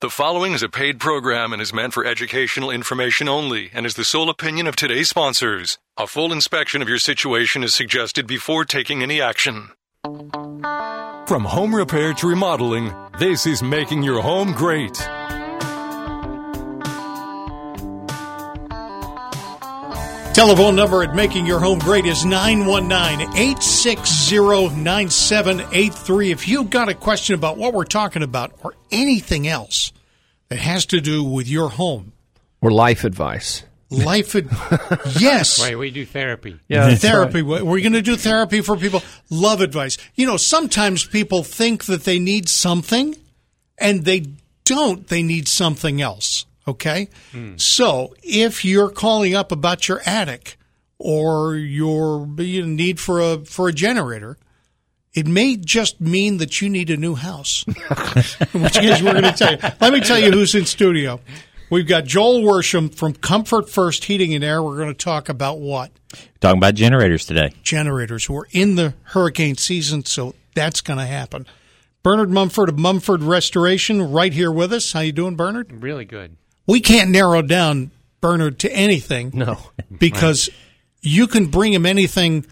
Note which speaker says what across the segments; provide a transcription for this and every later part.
Speaker 1: The following is a paid program and is meant for educational information only and is the sole opinion of today's sponsors. A full inspection of your situation is suggested before taking any action. From home repair to remodeling, this is making your home great.
Speaker 2: Telephone number at Making Your Home Great is 919 860 9783. If you've got a question about what we're talking about or anything else that has to do with your home,
Speaker 3: or life advice.
Speaker 2: Life, ad- yes.
Speaker 4: Right, we do therapy.
Speaker 2: Yeah, therapy. We're going to do therapy for people. Love advice. You know, sometimes people think that they need something, and they don't. They need something else. Okay, mm. so if you're calling up about your attic or your need for a for a generator, it may just mean that you need a new house. Which is we're going to tell you. Let me tell you who's in studio. We've got Joel Worsham from Comfort First Heating and Air. We're going to talk about what?
Speaker 5: Talking about generators today.
Speaker 2: Generators. We're in the hurricane season, so that's going to happen. Bernard Mumford of Mumford Restoration, right here with us. How you doing, Bernard?
Speaker 4: Really good.
Speaker 2: We can't narrow down Bernard to anything.
Speaker 3: No,
Speaker 2: because you can bring him anything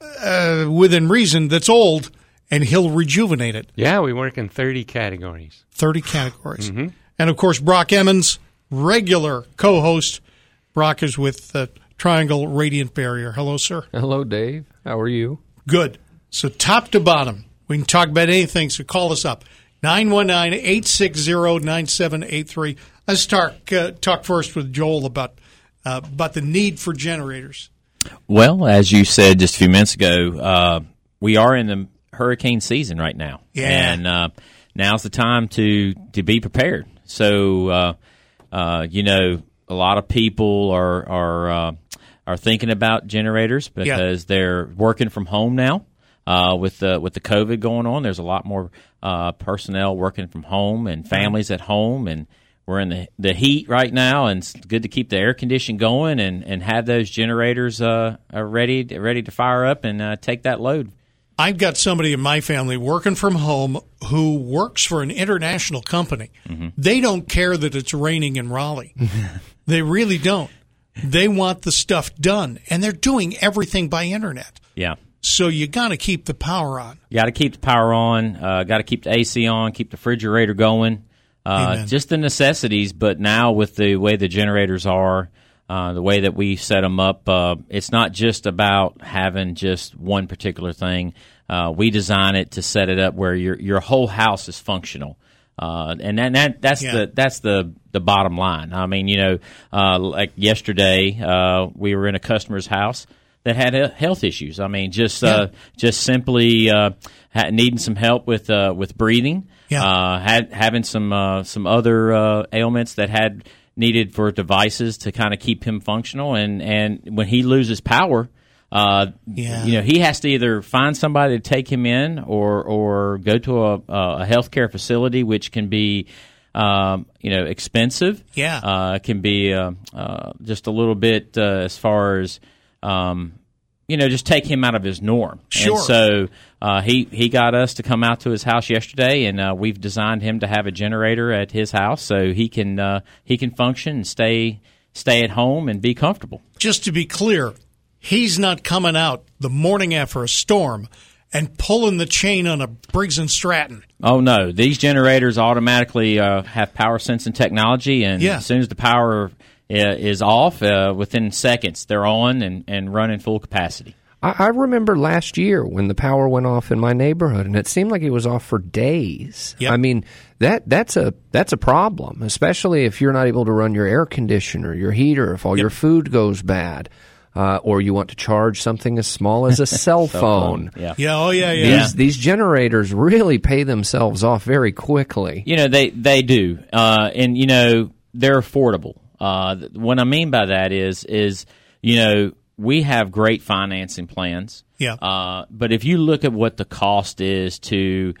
Speaker 2: uh, within reason that's old, and he'll rejuvenate it.
Speaker 4: Yeah, we work in thirty categories.
Speaker 2: Thirty categories. Mm-hmm. And of course, Brock Emmons, regular co host. Brock is with the Triangle Radiant Barrier. Hello, sir.
Speaker 3: Hello, Dave. How are you?
Speaker 2: Good. So, top to bottom, we can talk about anything, so call us up 919 860 9783. Let's talk, uh, talk first with Joel about, uh, about the need for generators.
Speaker 5: Well, as you said just a few minutes ago, uh, we are in the hurricane season right now.
Speaker 2: Yeah.
Speaker 5: And uh, now's the time to, to be prepared. So, uh, uh, you know, a lot of people are are uh, are thinking about generators because yeah. they're working from home now. Uh, with the with the COVID going on, there's a lot more uh, personnel working from home and families at home, and we're in the the heat right now, and it's good to keep the air condition going and, and have those generators uh, ready ready to fire up and uh, take that load
Speaker 2: I've got somebody in my family working from home who works for an international company. Mm-hmm. They don't care that it's raining in Raleigh. they really don't. They want the stuff done, and they're doing everything by internet.
Speaker 5: Yeah.
Speaker 2: So you got to keep the power on.
Speaker 5: You got to keep the power on. Uh, got to keep the AC on. Keep the refrigerator going. Uh, just the necessities. But now with the way the generators are, uh, the way that we set them up, uh, it's not just about having just one particular thing. Uh, we design it to set it up where your your whole house is functional. Uh, and that, that that's yeah. the that's the the bottom line. I mean, you know, uh, like yesterday, uh, we were in a customer's house that had health issues. I mean, just yeah. just simply needing some help with with breathing.
Speaker 2: Yeah.
Speaker 5: had having some some other ailments that had needed for devices to kind of keep him functional. And, and when he loses power, uh,
Speaker 2: yeah.
Speaker 5: you know, he has to either find somebody to take him in or, or go to a, a healthcare facility, which can be, um, you know, expensive.
Speaker 2: Yeah.
Speaker 5: Uh, can be, uh, uh, just a little bit, uh, as far as, um, you know, just take him out of his norm.
Speaker 2: Sure.
Speaker 5: And so uh, he he got us to come out to his house yesterday, and uh, we've designed him to have a generator at his house so he can uh, he can function and stay stay at home and be comfortable.
Speaker 2: Just to be clear, he's not coming out the morning after a storm and pulling the chain on a Briggs and Stratton.
Speaker 5: Oh no, these generators automatically uh, have power sensing technology, and
Speaker 2: yeah.
Speaker 5: as soon as the power is off uh, within seconds. They're on and, and running full capacity.
Speaker 3: I, I remember last year when the power went off in my neighborhood, and it seemed like it was off for days.
Speaker 2: Yep.
Speaker 3: I mean that that's a that's a problem, especially if you're not able to run your air conditioner, your heater, if all yep. your food goes bad. Uh, or you want to charge something as small as a cell phone.
Speaker 5: Yeah.
Speaker 2: yeah, oh yeah, yeah.
Speaker 3: These, these generators really pay themselves off very quickly.
Speaker 5: You know they they do, uh, and you know they're affordable. Uh, what I mean by that is, is you know, we have great financing plans.
Speaker 2: Yeah.
Speaker 5: Uh, but if you look at what the cost is to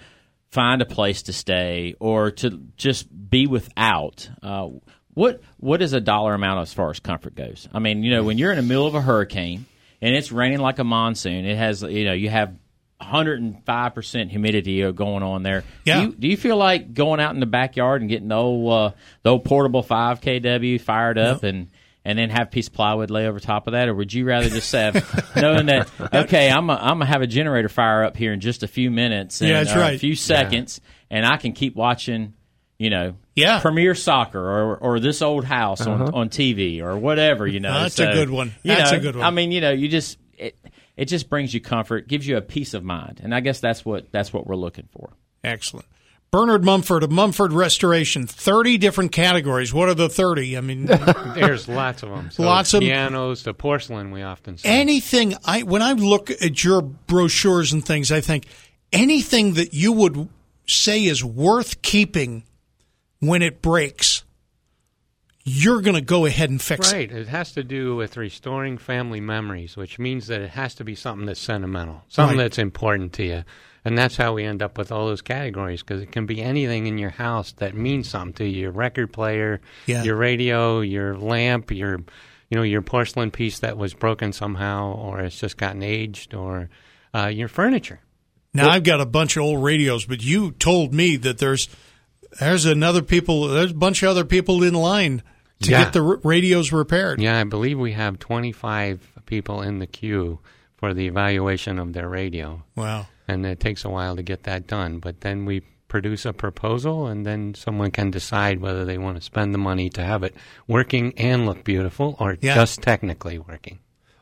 Speaker 5: find a place to stay or to just be without, uh, what what is a dollar amount as far as comfort goes? I mean, you know, when you're in the middle of a hurricane and it's raining like a monsoon, it has you know you have 105 percent humidity uh, going on there.
Speaker 2: Yeah.
Speaker 5: Do you, do you feel like going out in the backyard and getting the old uh, the old portable 5 kW fired up and and then have a piece of plywood lay over top of that, or would you rather just have knowing that okay, I'm a, I'm gonna have a generator fire up here in just a few minutes, and,
Speaker 2: Yeah, that's
Speaker 5: or
Speaker 2: right.
Speaker 5: a few seconds, and I can keep watching, you know,
Speaker 2: Yeah.
Speaker 5: Premier Soccer or or this old house on, on TV or whatever, you know.
Speaker 2: That's a good one.
Speaker 5: you
Speaker 2: That's
Speaker 5: know,
Speaker 2: a good one.
Speaker 5: I mean, you know, you just it it just brings you comfort, gives you a peace of mind, and I guess that's what that's what we're looking for.
Speaker 2: Excellent. Bernard Mumford of Mumford Restoration, 30 different categories. What are the 30? I mean,
Speaker 4: There's lots of them. So
Speaker 2: Lots of-
Speaker 4: pianos to porcelain. We often see.
Speaker 2: anything I when I look at your brochures and things, I think anything that you would say is worth keeping when it breaks, you're going to go ahead and fix it.
Speaker 4: Right. It has to do with restoring family memories, which means that it has to be something that's sentimental, something
Speaker 2: Right.
Speaker 4: that's important to you. And that's how we end up with all those categories because it can be anything in your house that means something to you. Your record player,
Speaker 2: Yeah.
Speaker 4: your radio, your lamp, your you know, your porcelain piece that was broken somehow or it's just gotten aged or uh, your furniture.
Speaker 2: Now I've got a bunch of old radios, but you told me that there's there's another people, there's a bunch of other people in line to
Speaker 4: Yeah.
Speaker 2: get the r- radios repaired.
Speaker 4: Yeah, I believe we have 25 people in the queue for the evaluation of their radio.
Speaker 2: Wow.
Speaker 4: and it takes a while to get that done. But then we produce a proposal, and then someone can decide whether they want to spend the money to have it working and look beautiful, or
Speaker 2: Yeah.
Speaker 4: just technically working.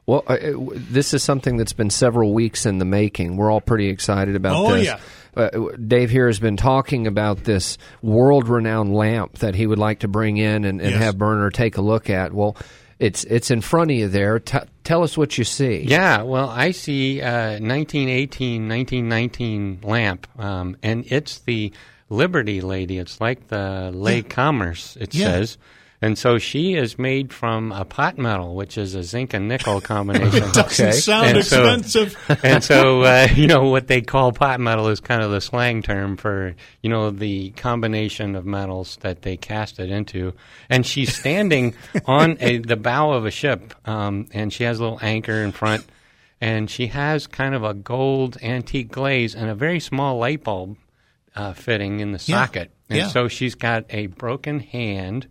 Speaker 3: Well, uh, uh, this is something that's been several weeks in the making. We're all pretty excited about
Speaker 2: Oh,
Speaker 3: this.
Speaker 2: yeah.
Speaker 3: Uh, Dave here has been talking about this world-renowned lamp that he would like to bring in and, and
Speaker 2: Yes.
Speaker 3: have Bernard take a look at. Well, it's it's in front of you there. T- tell us what you see.
Speaker 4: Yeah, well, I see uh, 1918, 1919 lamp, um, and it's the Liberty Lady. It's like the Lake Commerce, it
Speaker 2: Yeah.
Speaker 4: says. And so she is made from a pot metal, which is a zinc and nickel combination.
Speaker 2: it Doesn't sound
Speaker 4: And so-
Speaker 2: expensive.
Speaker 4: and so, uh, you know, what they call pot metal is kind of the slang term for, you know, the combination of metals that they cast it into. And she's standing on a, the bow of a ship, um, and she has a little anchor in front, and she has kind of a gold antique glaze and a very small light bulb uh, fitting in the
Speaker 2: Yeah.
Speaker 4: socket. And
Speaker 2: Yeah.
Speaker 4: so she's got a broken hand,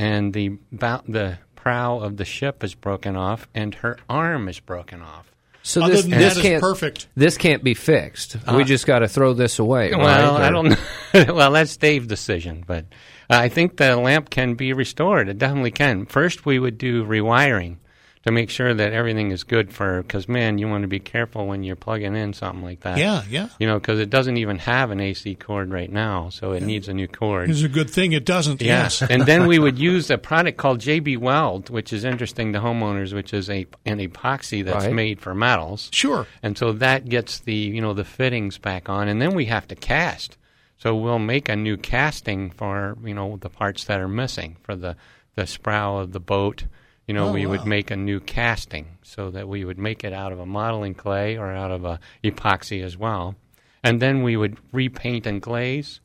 Speaker 4: and the bow, the prow of the ship is broken off, and her arm is broken off.
Speaker 3: So
Speaker 2: Other
Speaker 3: this,
Speaker 2: than
Speaker 3: this
Speaker 2: that,
Speaker 3: can't
Speaker 2: perfect.
Speaker 3: This can't be fixed. we just got to throw this away.
Speaker 4: Well,
Speaker 3: right?
Speaker 4: I don't know. well, that's Dave's decision, but uh, I think the lamp can be restored. It definitely can. First, we would do rewiring to make sure that everything is good for. Because man, you want to be careful when you're plugging in something like that.
Speaker 2: Yeah, yeah.
Speaker 4: You know, because it doesn't even have an AC cord right now, so it needs a new cord.
Speaker 2: It's a good thing it doesn't. Yes.
Speaker 4: and then we would use a product called JB Weld, which is interesting to homeowners, which is a an epoxy that's
Speaker 3: Right.
Speaker 4: made for metals.
Speaker 2: Sure.
Speaker 4: And so that gets the you know the fittings back on, and then we have to cast. So we'll make a new casting for you know the parts that are missing for the the sprow of the boat. You know,
Speaker 2: Oh,
Speaker 4: we
Speaker 2: wow.
Speaker 4: would make a new casting so that we would make it out of a modeling clay or out of a epoxy as well, and then we would repaint and glaze,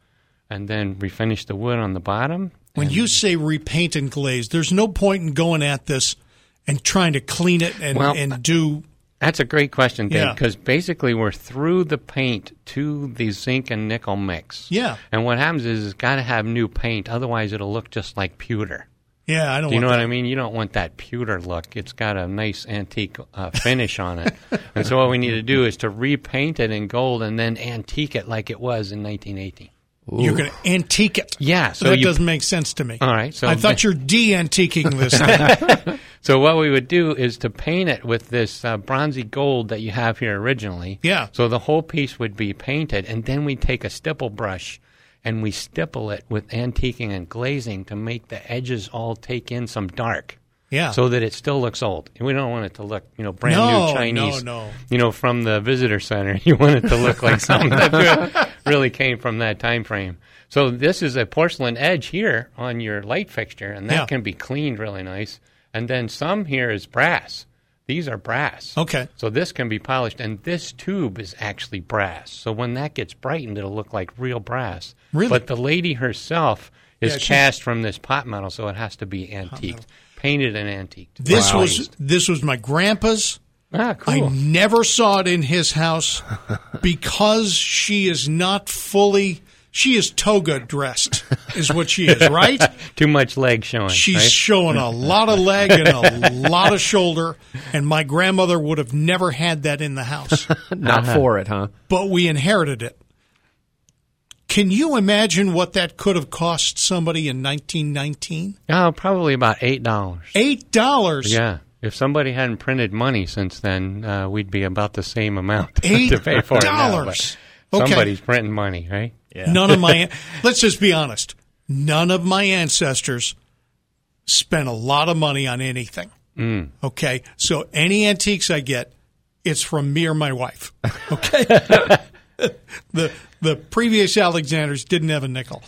Speaker 4: and then refinish the wood on the bottom.
Speaker 2: When you say repaint and glaze, there's no point in going at this and trying to clean it and,
Speaker 4: Well,
Speaker 2: and do.
Speaker 4: That's a great question, Dave,
Speaker 2: Yeah.
Speaker 4: because basically we're through the paint to the zinc and nickel mix.
Speaker 2: Yeah.
Speaker 4: And what happens is it's got to have new paint, otherwise it'll look just like pewter.
Speaker 2: Yeah, I don't.
Speaker 4: Do you know
Speaker 2: want
Speaker 4: what I mean? You don't want that pewter look. It's got a nice antique uh, finish on it. and so what we need to do is to repaint it in gold and then antique it like it was in 1918.
Speaker 2: that. You're going to antique it.
Speaker 4: Yeah, so
Speaker 2: that
Speaker 4: you-
Speaker 2: doesn't make sense to me.
Speaker 4: All right, so
Speaker 2: I thought you're de-antiquing this. thing.
Speaker 4: So what we would do is to paint it with this uh, bronzy gold that you have here originally.
Speaker 2: Yeah.
Speaker 4: So the whole piece would be painted, and then we take a stipple brush and we stipple it with antiquing and glazing to make the edges all take in some dark.
Speaker 2: Yeah.
Speaker 4: So that it still looks old. We don't want it to look, you know, brand
Speaker 2: No,
Speaker 4: new Chinese.
Speaker 2: no, no.
Speaker 4: You know, from the visitor center. You want it to look like something that really- came from that time frame. So this is a porcelain edge here on your light fixture, and that
Speaker 2: Yeah.
Speaker 4: can be cleaned really nice. And then some here is brass. These are brass.
Speaker 2: Okay.
Speaker 4: So this can be polished, and this tube is actually brass. So when that gets brightened, it'll look like real brass.
Speaker 2: Really?
Speaker 4: But the lady herself is
Speaker 2: Yeah,
Speaker 4: cast from this pot metal, so it has to be antiqued, painted and antiqued.
Speaker 2: This
Speaker 4: Wow.
Speaker 2: was this was my grandpa's
Speaker 4: Ah, cool.
Speaker 2: I never saw it in his house because she is not fully. She is toga dressed, is what she is, right?
Speaker 4: Too much leg showing.
Speaker 2: She's
Speaker 4: right?
Speaker 2: showing a lot of leg and a lot of shoulder, and my grandmother would have never had that in the house,
Speaker 3: Not for it, huh?
Speaker 2: but we inherited it. Can you imagine what that could have cost somebody in 1919?
Speaker 4: Oh, probably about eight dollars.
Speaker 2: Eight dollars.
Speaker 4: Yeah. If somebody hadn't printed money since then, uh, we'd be about the same amount
Speaker 2: Eight
Speaker 4: to pay for it now.
Speaker 2: dollars.
Speaker 4: but
Speaker 2: Okay.
Speaker 4: Somebody's printing money, right? Yeah.
Speaker 2: None of my, let's just be honest, none of my ancestors spent a lot of money on anything.
Speaker 4: Mm.
Speaker 2: Okay. So any antiques I get, it's from me or my wife. Okay. the, the previous Alexanders didn't have a nickel.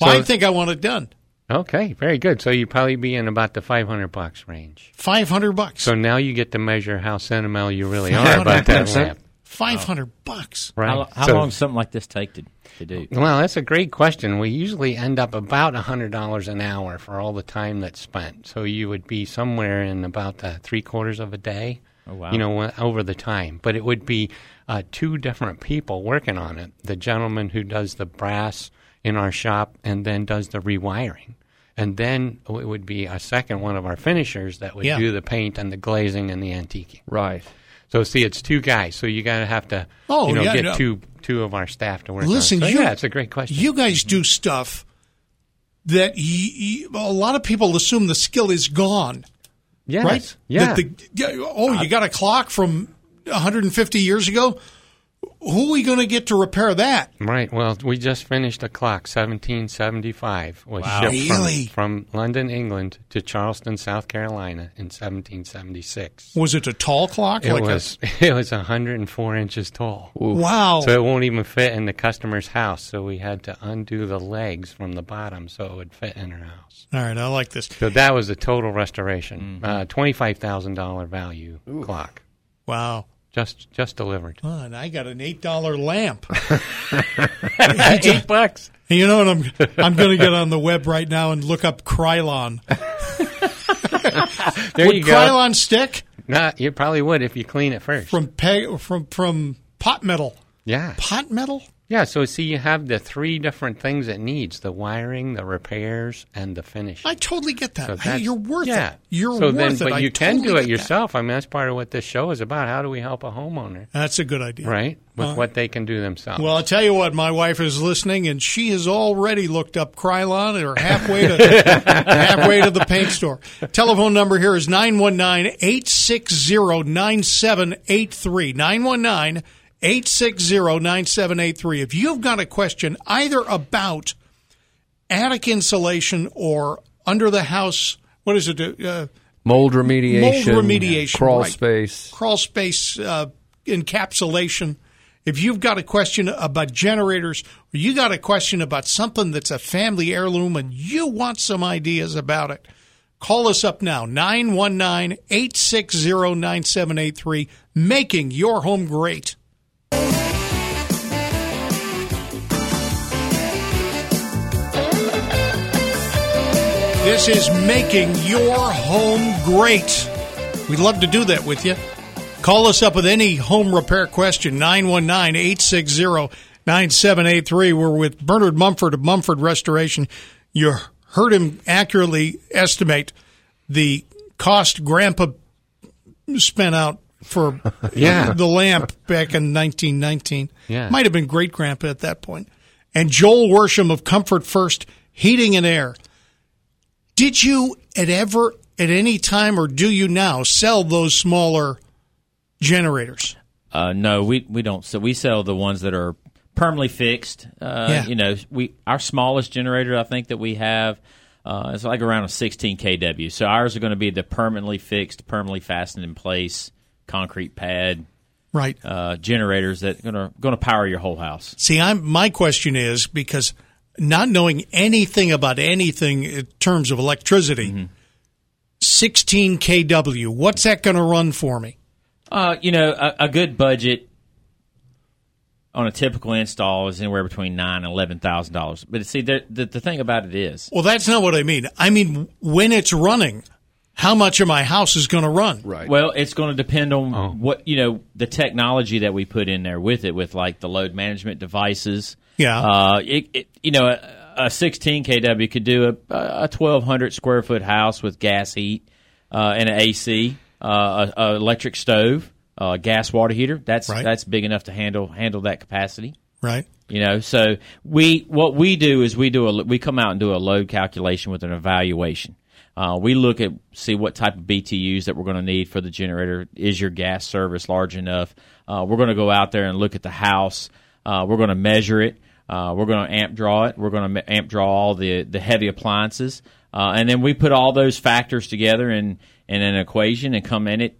Speaker 2: Well,
Speaker 4: So-
Speaker 2: I think I want it done.
Speaker 4: Okay, very good. So you'd probably be in about the five hundred bucks range.
Speaker 2: 500 bucks.
Speaker 4: So now you get to measure how sentimental you really are about that lamp.
Speaker 2: 500 bucks.
Speaker 4: Right.
Speaker 5: How, how
Speaker 4: So-
Speaker 5: long does something like this take to, to do?
Speaker 4: Well, that's a great question. We usually end up about hundred dollars an hour for all the time that's spent. So you would be somewhere in about the three quarters of a day.
Speaker 5: Oh, wow.
Speaker 4: You know, over the time, but it would be uh, two different people working on it. The gentleman who does the brass in our shop and then does the rewiring. And then it would be a second one of our finishers that would
Speaker 2: Yeah.
Speaker 4: do the paint and the glazing and the antiquing.
Speaker 3: Right.
Speaker 4: So see, it's two guys. So you got to have to,
Speaker 2: Oh,
Speaker 4: you know,
Speaker 2: yeah,
Speaker 4: get
Speaker 2: no.
Speaker 4: two two of our staff to work.
Speaker 2: Listen,
Speaker 4: on. it. So,
Speaker 2: you-
Speaker 4: yeah, it's a great question.
Speaker 2: You guys do stuff that y- y- a lot of people assume the skill is gone.
Speaker 4: yes,
Speaker 2: right?
Speaker 4: Yeah.
Speaker 2: The- yeah, oh, you got a clock from 150 years ago. Who are we going to get to repair that?
Speaker 4: Right. Well, we just finished a clock, 1775, was
Speaker 5: Wow.
Speaker 4: shipped
Speaker 2: Really?
Speaker 4: from, from London, England, to Charleston, South Carolina, in 1776.
Speaker 2: Was it a tall clock?
Speaker 4: It
Speaker 2: like
Speaker 4: was it was 104 inches tall.
Speaker 2: a wow.
Speaker 4: So it won't even fit in the customer's house. So we had to undo the legs from the bottom so it would fit in her house.
Speaker 2: All right, I like this.
Speaker 4: So that was a total restoration.
Speaker 2: Mm-hmm.
Speaker 4: Uh, Twenty-five thousand dollar value clock,
Speaker 2: Wow.
Speaker 4: just just delivered.
Speaker 2: Oh, and I got an eight dollar lamp.
Speaker 4: Eight bucks.
Speaker 2: you know what? I'm I'm going to get on the web right now and look up Krylon.
Speaker 4: There
Speaker 2: Would
Speaker 4: you go.
Speaker 2: Krylon stick
Speaker 4: Nah, you probably would if you clean it first.
Speaker 2: from peg from from pot metal?
Speaker 4: yeah.
Speaker 2: Pot metal?
Speaker 4: Yeah, so see, you have the three different things it needs: the wiring, the repairs, and the finish.
Speaker 2: I totally get that.
Speaker 4: So
Speaker 2: Hey, you're worth
Speaker 4: yeah.
Speaker 2: it. You're
Speaker 4: so
Speaker 2: worth
Speaker 4: then,
Speaker 2: it.
Speaker 4: But
Speaker 2: I
Speaker 4: you can
Speaker 2: totally
Speaker 4: do it
Speaker 2: get that.
Speaker 4: yourself. I mean, that's part of what this show is about. How do we help a homeowner,
Speaker 2: That's a good idea.
Speaker 4: right, with
Speaker 2: Uh,
Speaker 4: what they can do themselves?
Speaker 2: Well, I'll tell you what, my wife is listening, and she has already looked up Krylon or halfway to halfway to the paint store. Telephone number here is 919-860-9783. 919-860-9783. If you've got a question either about attic insulation or under the house, what is it? Uh,
Speaker 3: Mold remediation.
Speaker 2: Mold remediation,
Speaker 3: Crawl
Speaker 2: right.
Speaker 3: space.
Speaker 2: crawl space uh, encapsulation. If you've got a question about generators, or you got a question about something that's a family heirloom and you want some ideas about it, call us up now 919 860 9783, making your home great. This is making your home great. We'd love to do that with you. Call us up with any home repair question, 919 860 9783. We're with Bernard Mumford of Mumford Restoration. You heard him accurately estimate the cost Grandpa spent out for
Speaker 4: Yeah.
Speaker 2: the lamp back in 1919.
Speaker 4: Yeah.
Speaker 2: Might have been great grandpa at that point. And Joel Worsham of Comfort First Heating and Air. Did you at ever, at any time, or do you now sell those smaller generators?
Speaker 5: Uh, no, we we don't. So we sell the ones that are permanently fixed. Uh,
Speaker 2: Yeah.
Speaker 5: You know, we our smallest generator I think that we have uh, is like around a 16 kW. So ours are going to be the permanently fixed, permanently fastened in place concrete pad
Speaker 2: Right.
Speaker 5: uh, generators that going to going to power your whole house.
Speaker 2: See, I'm my question is because not knowing anything about anything in terms of electricity, 16 kW. What's that going to run for me?
Speaker 5: Uh, you know, a, a good budget on a typical install is anywhere between nine and eleven thousand dollars. But see, the, the the thing about it is,
Speaker 2: Well, that's not what I mean. I mean when it's running. how much of my house is going to run.
Speaker 3: Right.
Speaker 5: Well, it's going to depend on
Speaker 4: Oh.
Speaker 5: what you know the technology that we put in there with it, with like the load management devices.
Speaker 2: Yeah.
Speaker 5: Uh, it, it you know a, a 16 kW could do a, a 1200 square foot house with gas heat uh, and an AC, uh, a, a electric stove, a gas water heater. That's
Speaker 2: Right.
Speaker 5: that's big enough to handle handle that capacity.
Speaker 2: Right.
Speaker 5: You know, so we what we do is we do a we come out and do a load calculation with an evaluation. Uh, we look at see what type of BTUs that we're going to need for the generator. Is your gas service large enough? Uh, we're going to go out there and look at the house. Uh, we're going to measure it. Uh, we're going to amp draw it. We're going to amp draw all the the heavy appliances, uh, and then we put all those factors together in in an equation and come in it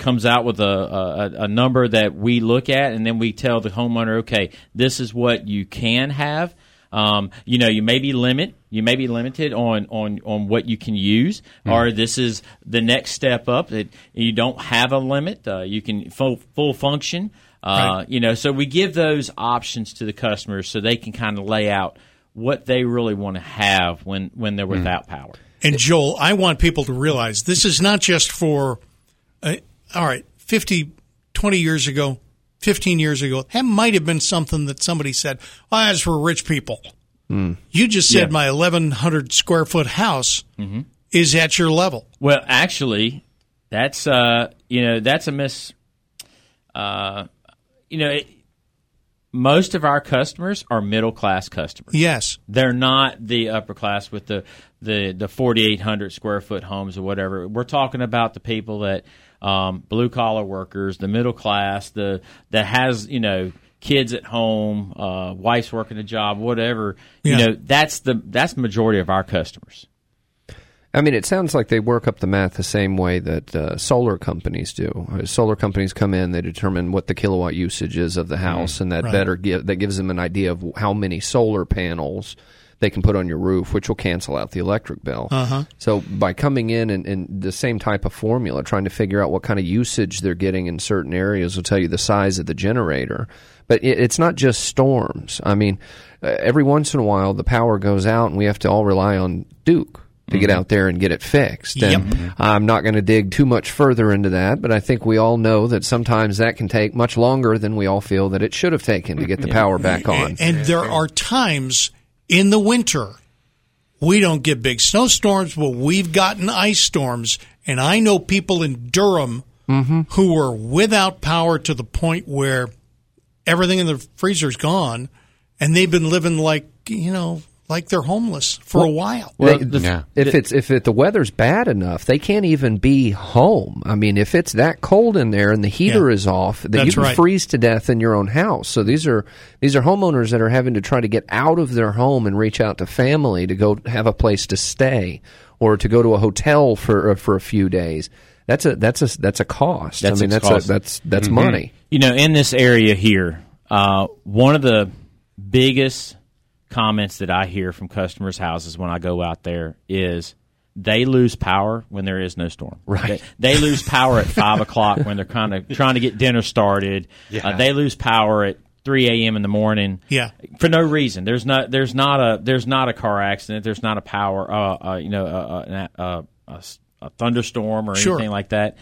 Speaker 5: comes out with a, a, a number that we look at, and then we tell the homeowner, okay, this is what you can have. Um, you know, you may be limit, you may be limited on on on what you can use, or this is the next step up that you don't have a limit. Uh, you can full full function. Uh,
Speaker 2: Right.
Speaker 5: You know, so we give those options to the customers so they can kind of lay out what they really want to have when when they're without power.
Speaker 2: And Joel, I want people to realize this is not just for, uh, all right, 50, 20 years ago, 15 years ago, that might have been something that somebody said, well, that's for rich people. You just said
Speaker 5: Yeah.
Speaker 2: my 1,100 square foot house is at your level.
Speaker 5: Well, actually, that's uh, you know that's a miss. Uh, you know, it, most of our customers are middle class customers.
Speaker 2: Yes.
Speaker 5: They're not the upper class with the the the forty eight hundred square foot homes or whatever. We're talking about the people that um, blue collar workers, the middle class, the that has you know kids at home, uh, wife's working a job, whatever.
Speaker 2: Yeah.
Speaker 5: You know, that's the that's the majority of our customers.
Speaker 3: I mean, it sounds like they work up the math the same way that uh, solar companies do. Uh, Solar companies come in, they determine what the kilowatt usage is of the house, and that
Speaker 2: Right.
Speaker 3: better give that gives them an idea of how many solar panels they can put on your roof, which will cancel out the electric bill. Uh-huh. So by coming in and, and the same type of formula, trying to figure out what kind of usage they're getting in certain areas will tell you the size of the generator. But it, it's not just storms. I mean, uh, every once in a while the power goes out, and we have to all rely on Duke to get mm-hmm. out there and get it fixed. And I'm not going to dig too much further into that, but I think we all know that sometimes that can take much longer than we all feel that it should have taken to get the power back on.
Speaker 2: And there are times in the winter we don't get big snowstorms, but we've gotten ice storms. And I know people in Durham mm-hmm. who were without power to the point where everything in the freezer's gone, and they've been living like you know like they're homeless for a while.
Speaker 3: Well,
Speaker 5: They-
Speaker 3: the-
Speaker 4: Yeah.
Speaker 3: if it's if it, the weather's bad enough, they can't even be home. I mean, if it's that cold in there and the heater
Speaker 2: Yeah.
Speaker 3: is off, that you can
Speaker 2: right.
Speaker 3: freeze to death in your own house. So these are these are homeowners that are having to try to get out of their home and reach out to family to go have a place to stay or to go to a hotel for uh, for a few days. That's a that's a that's a cost.
Speaker 5: That's
Speaker 3: I mean, that's
Speaker 5: cost.
Speaker 3: A, that's that's money.
Speaker 5: You know, in this area here, uh, one of the biggest comments that I hear from customers' houses when I go out there is they lose power when there is no storm.
Speaker 3: Right.
Speaker 5: They, they lose power at five o'clock when they're kind of trying to get dinner started. Uh, they lose power at three a.m. in the morning.
Speaker 2: Yeah.
Speaker 5: For no reason. There's not. There's not a. There's not a car accident. There's not a power. Uh, uh, you know, uh, uh, uh, a, a thunderstorm or
Speaker 2: Sure.
Speaker 5: anything like that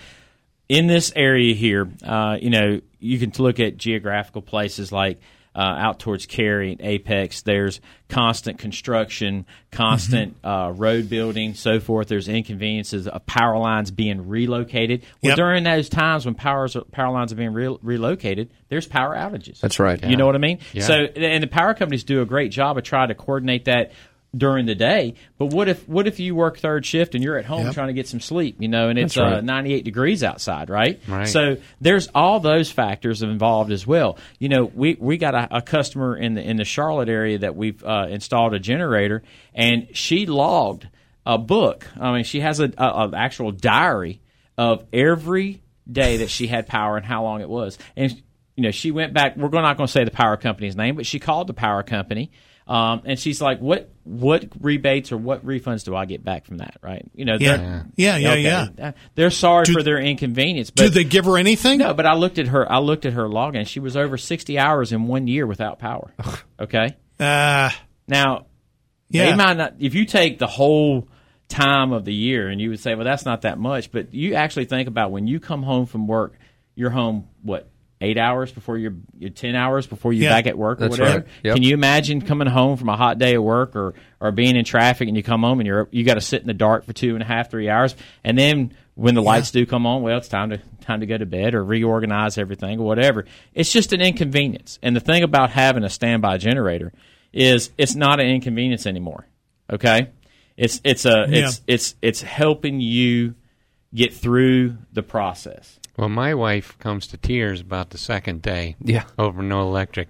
Speaker 5: in this area here, uh, you know, you can look at geographical places like uh, out towards Cary and Apex. There's constant construction, constant uh, road building, so forth. There's inconveniences of power lines being relocated. Well,
Speaker 2: Yep.
Speaker 5: during those times when powers power lines are being re- relocated, there's power outages.
Speaker 3: That's right.
Speaker 5: You know what I mean?
Speaker 4: Yeah.
Speaker 5: So, and the power companies do a great job of trying to coordinate that during the day. But what if what if you work third shift and you're at home
Speaker 2: Yep.
Speaker 5: trying to get some sleep? You know, and it's
Speaker 3: right.
Speaker 5: uh, 98 degrees outside, right?
Speaker 4: Right.
Speaker 5: So there's all those factors involved as well. You know, we we got a, a customer in the in the Charlotte area that we've uh, installed a generator, and she logged a book. I mean, she has a, a, a actual diary of every day that she had power and how long it was, and you know, she went back. We're not going to say the power company's name, but she called the power company. Um, and she's like, "What what rebates or what refunds do I get back from that?" Right? You know,
Speaker 2: Yeah.
Speaker 5: they're-
Speaker 2: Yeah, yeah,
Speaker 5: okay,
Speaker 2: yeah.
Speaker 5: They're sorry for their inconvenience. But
Speaker 2: Do they give her anything?
Speaker 5: no, but I looked at her. I looked at her login. She was over sixty hours in one year without power. Okay.
Speaker 2: Uh,
Speaker 5: Now,
Speaker 2: Yeah.
Speaker 5: they might not. If you take the whole time of the year, and you would say, well, that's not that much. But you actually think about when you come home from work, you're home what eight hours before you're, you're ten hours before you're
Speaker 2: Yeah.
Speaker 5: back at work or
Speaker 3: That's
Speaker 5: whatever.
Speaker 3: right. Yep.
Speaker 5: Can you imagine coming home from a hot day of work or or being in traffic and you come home and you're you got to sit in the dark for two and a half three hours and then when the lights do come on, well, it's time to time to go to bed or reorganize everything or whatever. It's just an inconvenience. And the thing about having a standby generator is it's not an inconvenience anymore. Okay, it's it's a it's it's it's helping you get through the process.
Speaker 4: Well, my wife comes to tears about the second day
Speaker 3: Yeah.
Speaker 4: over no electric.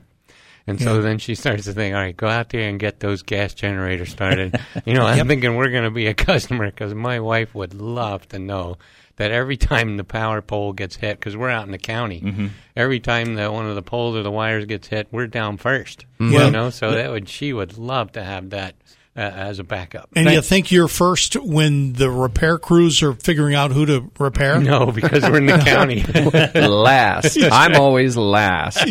Speaker 4: And so then she starts to think, all right, go out there and get those gas generators started. you know, I'm thinking we're going to be a customer because my wife would love to know that every time the power pole gets hit, because we're out in the county, mm-hmm. every time that one of the poles or the wires gets hit, we're down first.
Speaker 2: Yeah.
Speaker 4: You know, so that would she would love to have that uh, as a backup.
Speaker 2: And you think you're first when the repair crews are figuring out who to repair?
Speaker 4: no, because we're in the county.
Speaker 3: last. I'm always last.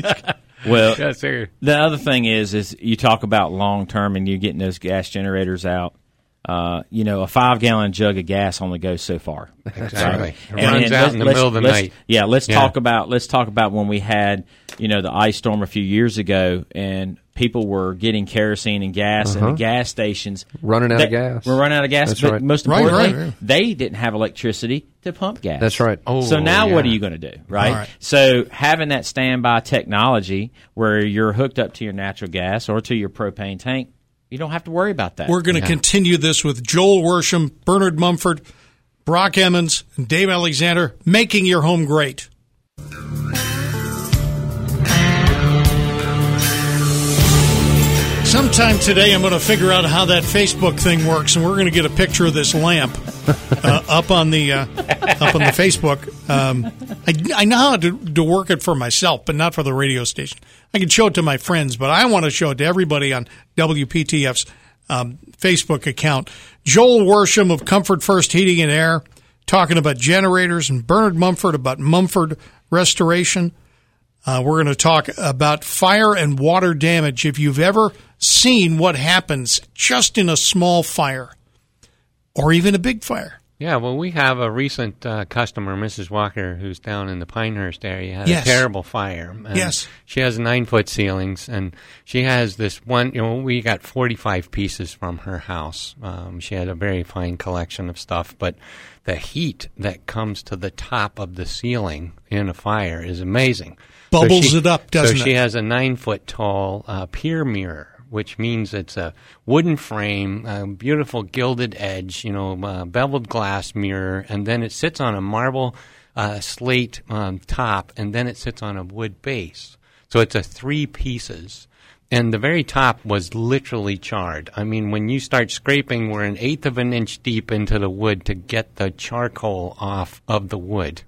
Speaker 5: Well,
Speaker 4: yes.
Speaker 5: The other thing is, is you talk about long term, and you're getting those gas generators out. Uh, you know, a five gallon jug of gas only goes so far.
Speaker 4: Exactly. It
Speaker 5: And
Speaker 4: runs
Speaker 5: then
Speaker 4: out in the middle of the night.
Speaker 5: Yeah, let's
Speaker 4: Yeah.
Speaker 5: talk about let's talk about when we had you know the ice storm a few years ago, and people were getting kerosene and gas, and the gas stations
Speaker 3: Uh-huh. Running out of gas.
Speaker 5: We're running out of gas.
Speaker 3: That's
Speaker 5: but
Speaker 3: right.
Speaker 5: most importantly,
Speaker 2: right, right.
Speaker 5: they didn't have electricity to pump gas.
Speaker 3: That's right.
Speaker 4: Oh,
Speaker 5: so now what are you going to do, right?
Speaker 2: All right.
Speaker 5: So having that standby technology where you're hooked up to your natural gas or to your propane tank, you don't have to worry about that.
Speaker 2: We're going to continue this with Joel Worsham, Bernard Mumford, Brock Emmons, and Dave Alexander, making your home great. Sometime today, I'm going to figure out how that Facebook thing works, and we're going to get a picture of this lamp uh, up on the uh, up on the Facebook. Um, I, I know how to, to work it for myself, but not for the radio station. I can show it to my friends, but I want to show it to everybody on WPTF's um, Facebook account. Joel Worsham of Comfort First Heating and Air talking about generators, and Bernard Mumford about Mumford Restoration. Uh, we're going to talk about fire and water damage. If you've ever seen what happens just in a small fire or even a big fire,
Speaker 4: Yeah, well, we have a recent uh, customer, Mrs. Walker, who's down in the Pinehurst area. Had
Speaker 2: Yes.
Speaker 4: a terrible fire. and
Speaker 2: Yes.
Speaker 4: she has nine foot ceilings, and she has this one. You know, we got forty five pieces from her house. Um, she had a very fine collection of stuff, but the heat that comes to the top of the ceiling in a fire is amazing.
Speaker 2: Bubbles it up, doesn't it?
Speaker 4: so she
Speaker 2: it?
Speaker 4: has a nine foot tall uh, pier mirror, which means it's a wooden frame, a beautiful gilded edge, you know, uh, beveled glass mirror, and then it sits on a marble uh, slate um, top, and then it sits on a wood base. So it's a three pieces. And the very top was literally charred. I mean, when you start scraping, we're an eighth of an inch deep into the wood to get the charcoal off of the wood.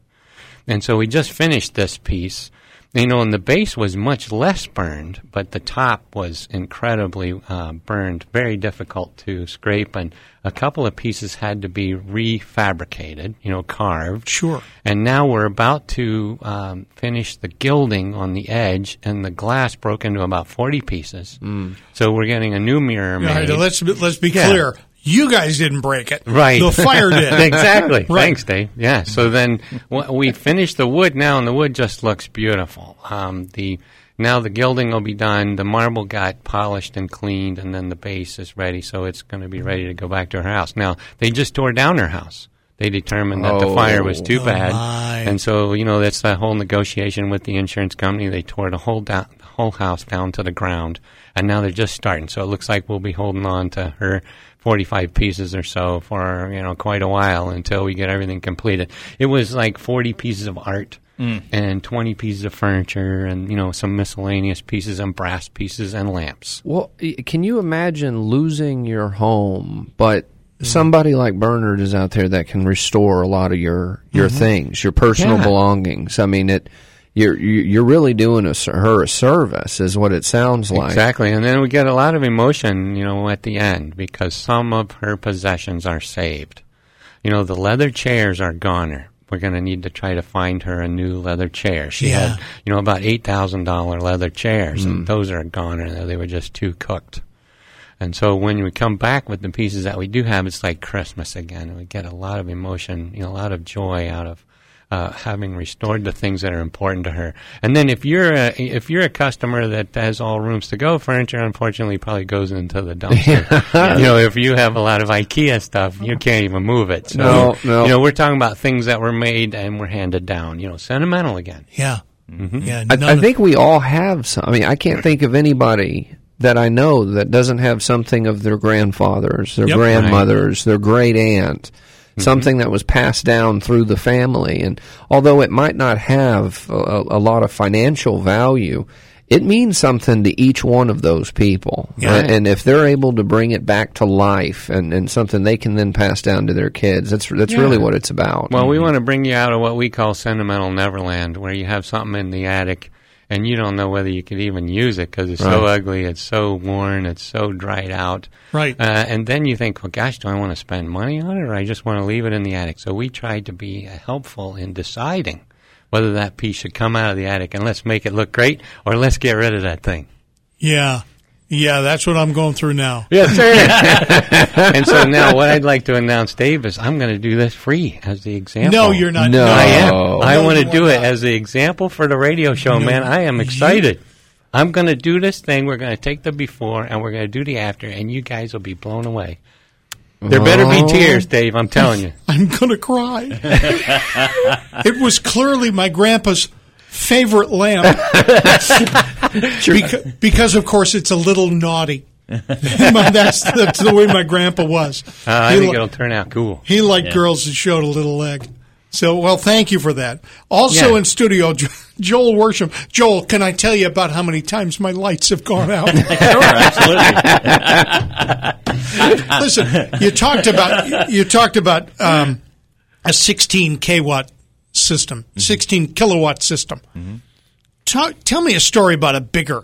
Speaker 4: And so we just finished this piece. You know, and the base was much less burned, but the top was incredibly uh, burned, very difficult to scrape, and a couple of pieces had to be refabricated, you know, carved.
Speaker 2: Sure.
Speaker 4: And now we're about to um, finish the gilding on the edge, and the glass broke into about 40 pieces. Mm. So we're getting a new mirror
Speaker 2: All
Speaker 4: made.
Speaker 2: right, let's let's be
Speaker 4: Yeah.
Speaker 2: clear. You guys didn't break it.
Speaker 4: Right.
Speaker 2: The fire did.
Speaker 4: exactly.
Speaker 2: Right.
Speaker 4: Thanks, Dave. Yeah. So then we finished the wood now, and the wood just looks beautiful. Um, the now the gilding will be done. The marble got polished and cleaned, and then the base is ready. So it's going to be ready to go back to her house. Now they just tore down her house. They determined that the
Speaker 3: Oh.
Speaker 4: fire was too
Speaker 2: Oh,
Speaker 4: bad,
Speaker 2: my.
Speaker 4: and so you know that's the whole negotiation with the insurance company. They tore the whole down, the whole house down to the ground, and now they're just starting. So it looks like we'll be holding on to her 45 pieces or so for you know quite a while until we get everything completed. It was like 40 pieces of art mm. and 20 pieces of furniture and you know some miscellaneous pieces and brass pieces and lamps.
Speaker 3: Well, can you imagine losing your home, but mm-hmm. somebody like Bernard is out there that can restore a lot of your your mm-hmm. things, your personal
Speaker 4: Yeah.
Speaker 3: belongings. I mean, it you're you- you're really doing a, her a service, is what it sounds like.
Speaker 4: Exactly, and then we get a lot of emotion, you know, at the end because some of her possessions are saved. You know, the leather chairs are goner. We're going to need to try to find her a new leather chair. She
Speaker 2: Yeah.
Speaker 4: had, you know, about eight thousand dollar leather chairs, and mm. those are goner. They were just too cooked. And so when we come back with the pieces that we do have, it's like Christmas again. We get a lot of emotion, you know, a lot of joy out of uh, having restored the things that are important to her. And then if you're a, if you're a customer that has all rooms to go, furniture unfortunately probably goes into the dumpster. you know, if you have a lot of IKEA stuff, you can't even move it. So,
Speaker 3: No, no.
Speaker 4: you know, we're talking about things that were made and were handed down. You know, sentimental again.
Speaker 2: Yeah.
Speaker 4: Mm-hmm.
Speaker 2: Yeah.
Speaker 3: I, I think we all have some. I mean, I can't think of anybody that I know that doesn't have something of their grandfathers, their
Speaker 2: Yep.
Speaker 3: grandmothers, their great aunt, something that was passed down through the family. And although it might not have a, a lot of financial value, it means something to each one of those people.
Speaker 2: Yeah.
Speaker 3: Uh, And if they're able to bring it back to life and, and something they can then pass down to their kids, that's that's
Speaker 4: Yeah.
Speaker 3: really what it's about.
Speaker 4: Well, we want to bring you out of what we call sentimental Neverland, where you have something in the attic and you don't know whether you could even use it because it's so ugly, it's so worn, it's so dried out.
Speaker 2: Right.
Speaker 4: Uh, and then you think, well, gosh, do I want to spend money on it or I just want to leave it in the attic? So we tried to be uh, helpful in deciding whether that piece should come out of the attic and let's make it look great or let's get rid of that thing.
Speaker 2: yeah. Yeah. That's what I'm going through now.
Speaker 4: Yes, sir. and so now what I'd like to announce, Dave, is I'm going to do this free as the example.
Speaker 2: No, you're not.
Speaker 3: No.
Speaker 4: I am.
Speaker 3: Oh.
Speaker 4: I want to do it
Speaker 2: not.
Speaker 4: as the example for the radio show,
Speaker 2: No,
Speaker 4: man. I am
Speaker 2: you-
Speaker 4: excited. I'm going to do this thing. We're going to take the before and we're going to do the after, and you guys will be blown away. There better be
Speaker 3: Oh.
Speaker 4: tears, Dave. I'm telling you.
Speaker 2: I'm going to cry. it was clearly my grandpa's favorite lamp Beca- because, of course, it's a little naughty. that's, that's the way my grandpa was.
Speaker 4: Uh, I
Speaker 2: He
Speaker 4: think
Speaker 2: li-
Speaker 4: it'll turn out cool.
Speaker 2: He liked girls that showed a little leg. So, well, thank you for that. Also
Speaker 4: Yeah.
Speaker 2: in studio, Joel Worsham. Joel, can I tell you about how many times my lights have gone out?
Speaker 5: Sure, absolutely.
Speaker 2: Listen, you talked about you talked about um, a 16 kilowatt system, 16 kilowatt system. Talk, tell me a story about a bigger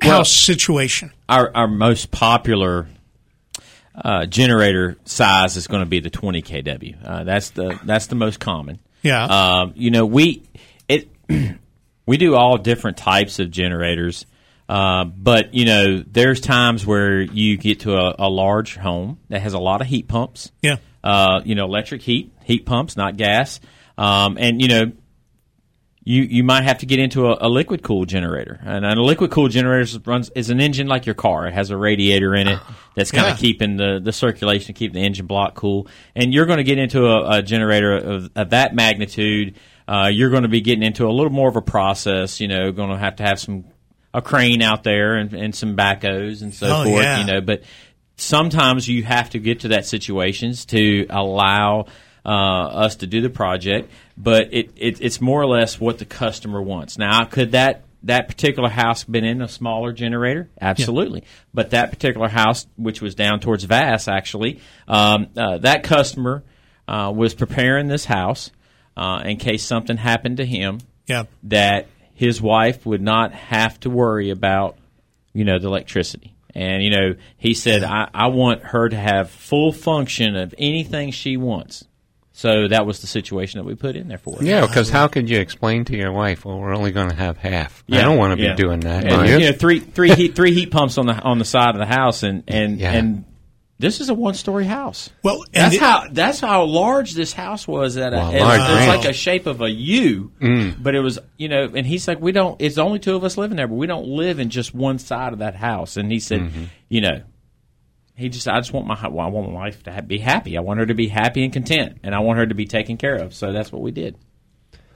Speaker 2: house situation.
Speaker 5: our our most popular uh, generator size is going to be the 20 kW. Uh, that's the that's the most common.
Speaker 2: Yeah.
Speaker 5: Um, you know, we it we do all different types of generators, uh, but you know, there's times where you get to a, a large home that has a lot of heat pumps.
Speaker 2: Yeah.
Speaker 5: Uh, you know, electric heat, heat pumps, not gas. Um, and you know, you you might have to get into a, a liquid cooled generator, and a liquid cooled generator runs is an engine like your car. It has a radiator in it that's kind
Speaker 2: Yeah.
Speaker 5: of keeping the, the circulation, keep the engine block cool. And you're going to get into a, a generator of, of that magnitude. Uh, you're going to be getting into a little more of a process. You know, going to have to have some a crane out there and, and some backhoes and so
Speaker 2: Oh,
Speaker 5: forth.
Speaker 2: yeah.
Speaker 5: You know, but sometimes you have to get to that situations to allow us to do the project, but it, it, it's more or less what the customer wants. Now, could that that particular house been in a smaller generator? Absolutely, but that particular house, which was down towards Vass, actually, um, uh, that customer uh, was preparing this house uh, in case something happened to him
Speaker 2: Yeah.
Speaker 5: that his wife would not have to worry about, you know, the electricity. And, you know, he said, I, I want her to have full function of anything she wants. So that was the situation that we put in there for her.
Speaker 4: Yeah, because how could you explain to your wife, well, we're only going to have half? I don't want to
Speaker 5: yeah.
Speaker 4: be doing that.
Speaker 5: And,
Speaker 4: And you?
Speaker 5: you know, three three heat three heat pumps on the on the side of the house, and and
Speaker 4: Yeah.
Speaker 5: and this is a one story house.
Speaker 2: Well, and
Speaker 5: That's
Speaker 2: it-
Speaker 5: how that's how large this house was. At a,
Speaker 4: Wow,
Speaker 5: it,
Speaker 4: large
Speaker 5: was- it was
Speaker 4: ranch.
Speaker 5: like a shape of a U, mm. but it was you know. And he's like, we don't. It's only two of us living there, but we don't live in just one side of that house. And he said, mm-hmm. you know, he just I just want my well, I want my wife to ha- be happy. I want her to be happy and content, and I want her to be taken care of. So that's what we did.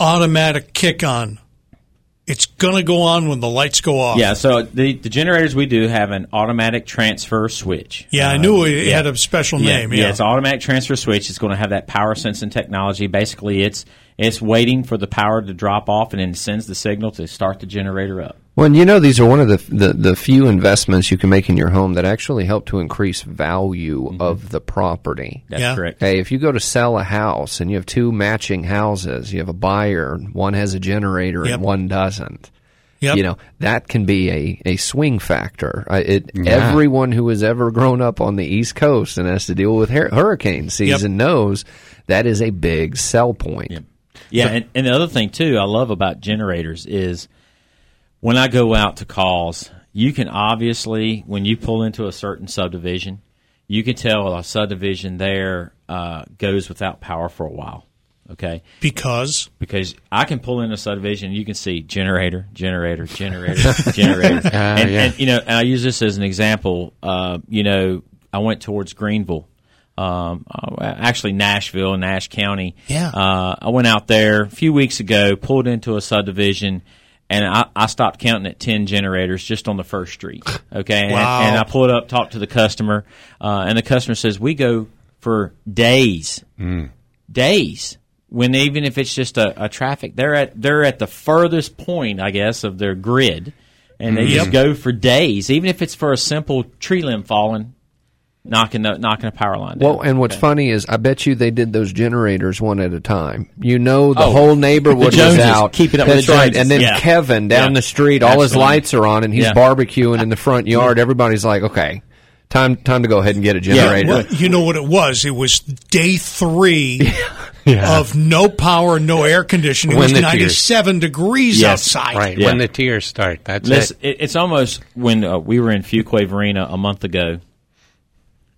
Speaker 2: automatic kick on. It's going to go on when the lights go off.
Speaker 5: Yeah. So the the generators we do have an automatic transfer switch.
Speaker 2: Yeah, I knew it had a special name. Yeah.
Speaker 5: it's automatic transfer switch. It's going to have that power sensing technology. Basically, it's it's waiting for the power to drop off and then sends the signal to start the generator up.
Speaker 3: Well, and you know, these are one of the, the the few investments you can make in your home that actually help to increase value of the property.
Speaker 5: That's
Speaker 2: Yeah.
Speaker 5: correct.
Speaker 3: Hey, if you go to sell a house and you have two matching houses, you have a buyer, one has a generator
Speaker 2: Yep.
Speaker 3: and one doesn't.
Speaker 2: Yep.
Speaker 3: You know that can be a, a swing factor. Uh, it
Speaker 4: Yeah.
Speaker 3: everyone who has ever grown up on the East Coast and has to deal with hur- hurricane season knows that is a big sell point.
Speaker 5: Yeah, and, and the other thing too, I love about generators is when I go out to calls, you can obviously, when you pull into a certain subdivision, you can tell a subdivision there uh, goes without power for a while. Okay,
Speaker 2: Because
Speaker 5: because I can pull in a subdivision, and you can see generator, generator, generator, generator, and,
Speaker 4: yeah.
Speaker 5: and you know, and I use this as an example. Uh, you know, I went towards Greenville, um, uh, actually Nashville, Nash County.
Speaker 2: Yeah.
Speaker 5: uh, I went out there a few weeks ago, pulled into a subdivision. And I, I stopped counting at ten generators just on the first street. Okay, and,
Speaker 2: Wow.
Speaker 5: and I pulled up, talked to the customer, uh, and the customer says we go for days. Days. When even if it's just a, a traffic they're at they're at the furthest point i guess of their grid and they just go for days. Even if it's for a simple tree limb falling knocking the, knocking a power line down.
Speaker 3: Well, and what's funny is I bet you they did those generators one at a time. You know, the
Speaker 5: Oh,
Speaker 3: whole neighborhood was
Speaker 5: Joneses.
Speaker 3: out.
Speaker 5: Keep it up with
Speaker 3: That's
Speaker 5: the
Speaker 3: right.
Speaker 5: Joneses.
Speaker 3: And then
Speaker 5: Yeah.
Speaker 3: Kevin down
Speaker 5: Yeah.
Speaker 3: the street, all his
Speaker 5: Absolutely.
Speaker 3: lights are on, and he's
Speaker 5: Yeah.
Speaker 3: barbecuing in the front yard. Everybody's like, "Okay, time time to go ahead and get a generator."
Speaker 2: well, you know what it was? It was day three of no power, no air conditioning. It
Speaker 4: When
Speaker 2: was
Speaker 4: the tears-
Speaker 2: 97 degrees
Speaker 5: Yes.
Speaker 2: outside.
Speaker 4: Right
Speaker 5: Yeah.
Speaker 4: when the tears start. That's
Speaker 5: Listen,
Speaker 4: it.
Speaker 5: it, it's almost when uh, we were in Fuquay-Varina a month ago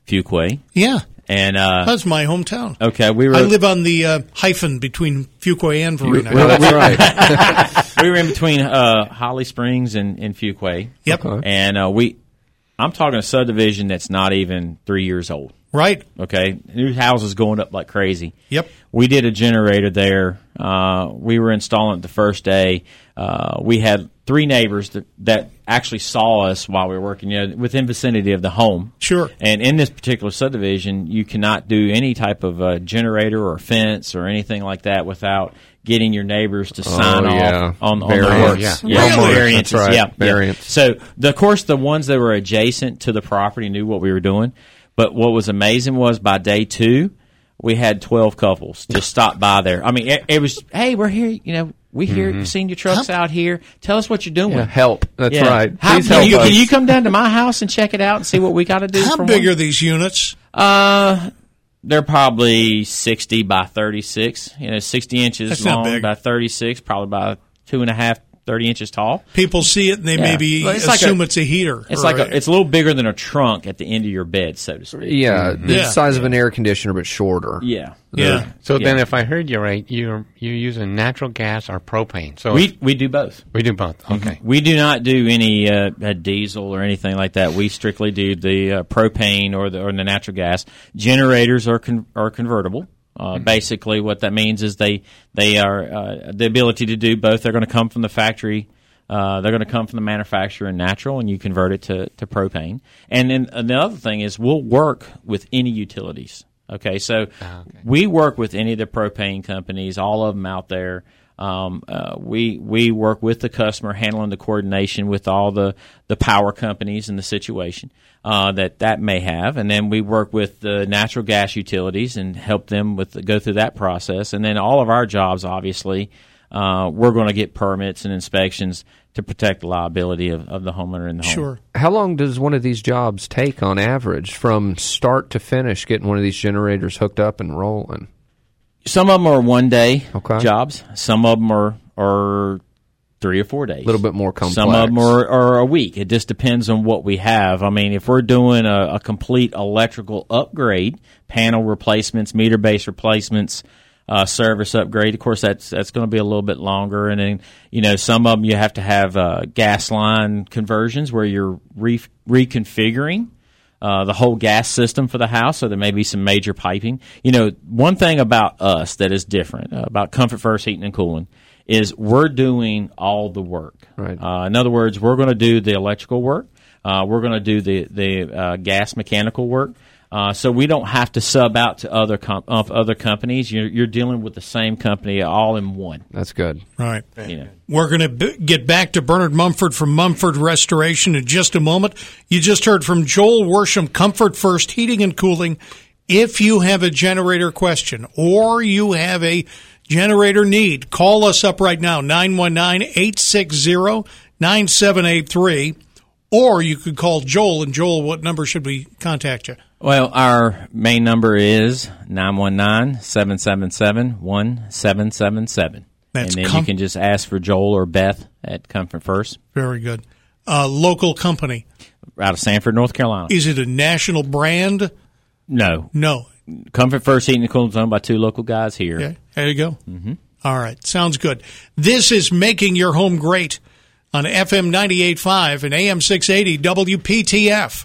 Speaker 5: Fuquay
Speaker 2: Yeah.
Speaker 5: and uh,
Speaker 2: That's my hometown.
Speaker 5: okay we were
Speaker 2: I live on the uh, hyphen between Fuquay and Varina.
Speaker 3: Well, that's right.
Speaker 5: we were in between uh, Holly Springs and, and Fuquay
Speaker 2: Yep.
Speaker 3: Okay.
Speaker 5: and uh, we I'm talking a subdivision that's not even three years old
Speaker 2: Right.
Speaker 5: Okay, new houses going up like crazy.
Speaker 2: Yep.
Speaker 5: We did a generator there. Uh, we were installing it the first day. Uh, we had three neighbors that, that actually saw us while we were working, you know, within vicinity of the home.
Speaker 2: Sure.
Speaker 5: And in this particular subdivision, you cannot do any type of uh, generator or fence or anything like that without getting your neighbors to sign
Speaker 3: Oh, yeah.
Speaker 5: off on, on the
Speaker 3: Variance.
Speaker 5: work.
Speaker 2: Yeah. Really?
Speaker 5: variances.
Speaker 3: Right.
Speaker 5: Yeah, yeah. So, the, of course, the ones that were adjacent to the property knew what we were doing. But what was amazing was by day two, we had 12 couples just stop by there. I mean, it, it was, hey, we're here, you know, we hear,
Speaker 3: Mm-hmm.
Speaker 5: seen your trucks out here. Tell us what you're doing.
Speaker 3: Yeah, help. That's
Speaker 5: Yeah.
Speaker 3: right.
Speaker 5: How,
Speaker 3: Please
Speaker 5: can,
Speaker 3: help
Speaker 5: you,
Speaker 3: us.
Speaker 5: can you come down to my house and check it out and see what we got to do?
Speaker 2: How big
Speaker 5: one?
Speaker 2: are these units?
Speaker 5: Uh, they're probably 60 by 36. You know, 60 inches
Speaker 2: That's
Speaker 5: long by 36, probably by two and a half, 30 inches tall.
Speaker 2: People see it and they
Speaker 5: Yeah.
Speaker 2: maybe
Speaker 5: Well, it's like
Speaker 2: assume
Speaker 5: a-
Speaker 2: it's a heater.
Speaker 5: It's like a, it's a little bigger than a trunk at the end of your bed, so to speak.
Speaker 3: yeah, the
Speaker 2: Yeah.
Speaker 3: size of an air conditioner, but shorter.
Speaker 5: Yeah.
Speaker 2: yeah.
Speaker 4: So
Speaker 5: Yeah.
Speaker 4: then, if I heard you right, you you using natural gas or propane. So
Speaker 5: We we do both.
Speaker 4: we do both. Okay.
Speaker 5: We do not do any uh, uh, diesel or anything like that. We strictly do the uh, propane or the or the natural gas. Generators are con- are convertible. Uh, Basically, what that means is they they are uh, the ability to do both. They're going to come from the factory. Uh, they're going to come from the manufacturer in natural, and you convert it to, to propane. And then uh, the other thing is we'll work with any utilities. Okay, so we work with any of the propane companies, all of them out there. Um, uh, we we work with the customer, handling the coordination with all the, the power companies in the situation uh, that that may have, and then we work with the natural gas utilities and help them with go through that process. And then all of our jobs, obviously, uh, we're going to get permits and inspections to protect the liability of, of the homeowner in the home.
Speaker 2: Sure.
Speaker 3: How long does one of these jobs take on average from start to finish getting one of these generators hooked up and rolling?
Speaker 5: Some of them are one day
Speaker 3: Okay.
Speaker 5: jobs. Some of them are are three or four days.
Speaker 3: A little bit more complex.
Speaker 5: Some of them are, are a week. It just depends on what we have. I mean, if we're doing a, a complete electrical upgrade, panel replacements, meter base replacements, uh, service upgrade, of course, that's that's going to be a little bit longer. And then, you know, some of them you have to have uh, gas line conversions where you're re- reconfiguring uh, the whole gas system for the house, so there may be some major piping. You know, one thing about us that is different uh, about Comfort First Heating and Cooling is we're doing all the work.
Speaker 3: Right.
Speaker 5: Uh, in other words, we're going to do the electrical work. Uh, we're going to do the the uh, gas mechanical work. Uh, so we don't have to sub out to other com- of other companies. You're, you're dealing with the same company all in one.
Speaker 3: That's good.
Speaker 2: Right.
Speaker 5: You know.
Speaker 2: We're going to b- get back to Bernard Mumford from Mumford Restoration in just a moment. You just heard from Joel Worsham, Comfort First Heating and Cooling. If you have a generator question or you have a generator need, call us up right now, 919 860 9783. Or you could call Joel. And Joel, what number should we contact you?
Speaker 5: Well, our main number is 919-777-1777. And then
Speaker 2: com-
Speaker 5: you can just ask for Joel or Beth at Comfort First.
Speaker 2: Very good. uh, local company?
Speaker 5: Out of Sanford, North Carolina.
Speaker 2: Is it a national brand?
Speaker 5: no.
Speaker 2: No.
Speaker 5: Comfort First Heating and Cooling is owned by two local guys here.
Speaker 2: Okay, there you go. Mm-hmm. All right, sounds good. This is making your home great on FM 98.5 and AM 680 WPTF.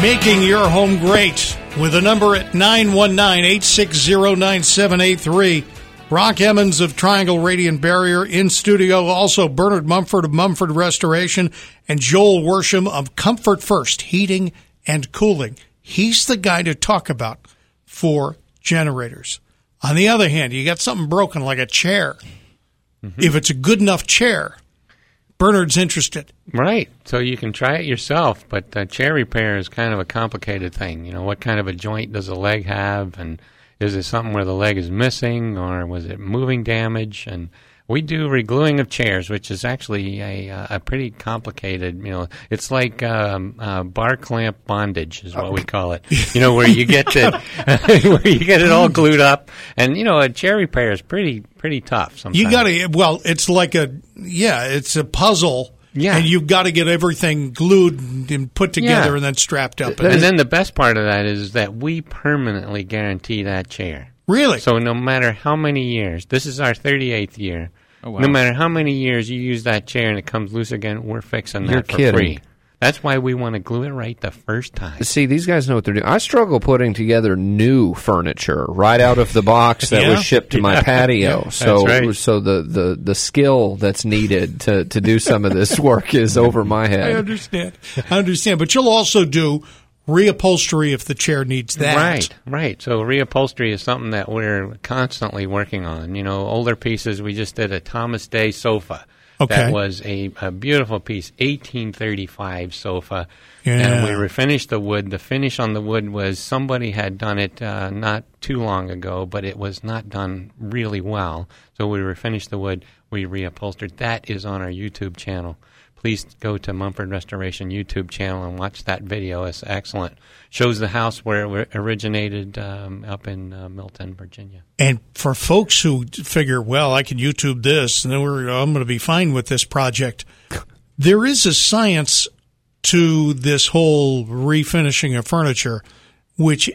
Speaker 2: Making your home great with a number at 919 860 9783. Brock Emmons of Triangle Radiant Barrier in studio. Also, Bernard Mumford of Mumford Restoration and Joel Worsham of Comfort First Heating and Cooling. He's the guy to talk about for generators. On the other hand, you got something broken like a chair. If it's a good enough chair, Bernard's interested.
Speaker 4: Right. So you can try it yourself, but uh, chair repair is kind of a complicated thing. You know, what kind of a joint does the leg have, and is it something where the leg is missing, or was it moving damage? And we do regluing of chairs, which is actually a, uh, a pretty complicated. You know, it's like um, uh, bar clamp bondage is what we call it. You know, where you get it, where you get it all glued up, and you know, a chair repair is pretty pretty tough. Sometimes
Speaker 2: You got to, well, it's like a, yeah, it's a puzzle.
Speaker 4: Yeah.
Speaker 2: And you've got to get everything glued and put together
Speaker 4: Yeah.
Speaker 2: and then strapped up.
Speaker 4: And then the best part of that is that we permanently guarantee that chair.
Speaker 2: really?
Speaker 4: So no matter how many years, this is our 38th year.
Speaker 5: Oh, wow.
Speaker 4: No matter how many years you use that chair and it comes loose again, we're fixing that
Speaker 3: You're
Speaker 4: for
Speaker 3: kidding.
Speaker 4: free. That's why we want to glue it right the first time.
Speaker 3: See, these guys know what they're doing. I struggle putting together new furniture right out of the box that
Speaker 2: Yeah.
Speaker 3: was shipped to my patio. so,
Speaker 4: right.
Speaker 3: so the, the, the skill that's needed to, to do some of this work is over my head.
Speaker 2: I
Speaker 3: head.
Speaker 2: understand. I understand. But you'll also do reupholstery if the chair needs that.
Speaker 4: Right, right. So reupholstery is something that we're constantly working on. You know, older pieces. We just did a Thomas Day sofa.
Speaker 2: Okay.
Speaker 4: That was a, a beautiful piece, 1835 sofa.
Speaker 2: Yeah.
Speaker 4: And we refinished the wood. The finish on the wood was somebody had done it uh, not too long ago, but it was not done really well. So we refinished the wood. We reupholstered. That is on our YouTube channel. Please go to Mumford Restoration YouTube channel and watch that video. It's excellent. Shows the house where it originated um, up in uh, Milton, Virginia.
Speaker 2: And for folks who figure, well, I can YouTube this and then I'm going to be fine with this project, there is a science to this whole refinishing of furniture, which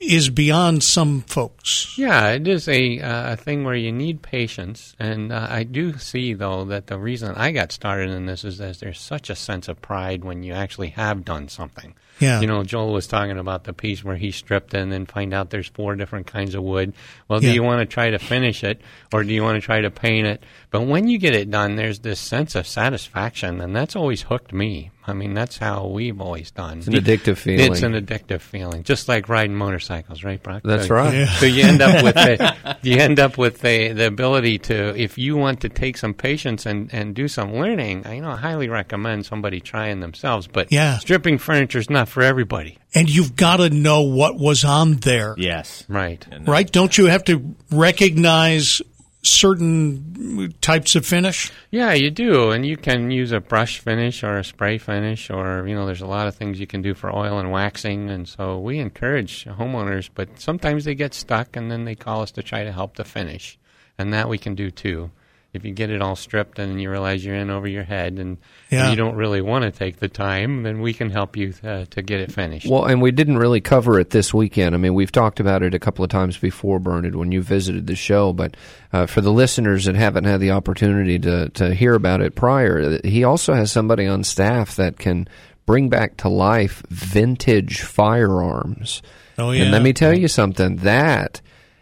Speaker 2: is beyond some folks.
Speaker 4: Yeah, it is a uh, a thing where you need patience, and uh, I do see though that the reason I got started in this is that there's such a sense of pride when you actually have done something.
Speaker 2: Yeah.
Speaker 4: You know, Joel was talking about the piece where he stripped and then find out there's four different kinds of wood. Well, do
Speaker 2: Yeah.
Speaker 4: you want to try to finish it or do you want to try to paint it? But when you get it done, there's this sense of satisfaction, and that's always hooked me. I mean, that's how we've always done.
Speaker 3: It's an addictive feeling.
Speaker 4: It's an addictive feeling, just like riding motorcycles, right, Brock?
Speaker 3: That's
Speaker 4: So-
Speaker 3: right.
Speaker 2: Yeah.
Speaker 4: so you end up with the, you end up with the, the ability to if you want to take some patience and, and do some learning, I you know I highly recommend somebody trying themselves. But
Speaker 2: Yeah.
Speaker 4: stripping furniture is not for everybody,
Speaker 2: And you've got to know what was on there,
Speaker 5: Yes.
Speaker 4: right?
Speaker 2: right? Don't you have to recognize certain types of finish?
Speaker 4: Yeah, you do, and you can use a brush finish or a spray finish, or you know, there's a lot of things you can do for oil and waxing, and so we encourage homeowners. But sometimes they get stuck, and then they call us to try to help the finish, and that we can do too. If you get it all stripped and you realize you're in over your head, and,
Speaker 2: Yeah.
Speaker 4: and you don't really want to take the time, then we can help you uh, to get it finished.
Speaker 3: Well, and we didn't really cover it this weekend. I mean, we've talked about it a couple of times before, Bernard, when you visited the show. But uh, for the listeners that haven't had the opportunity to, to hear about it prior, he also has somebody on staff that can bring back to life vintage firearms.
Speaker 2: Oh, yeah.
Speaker 3: And let me tell you something that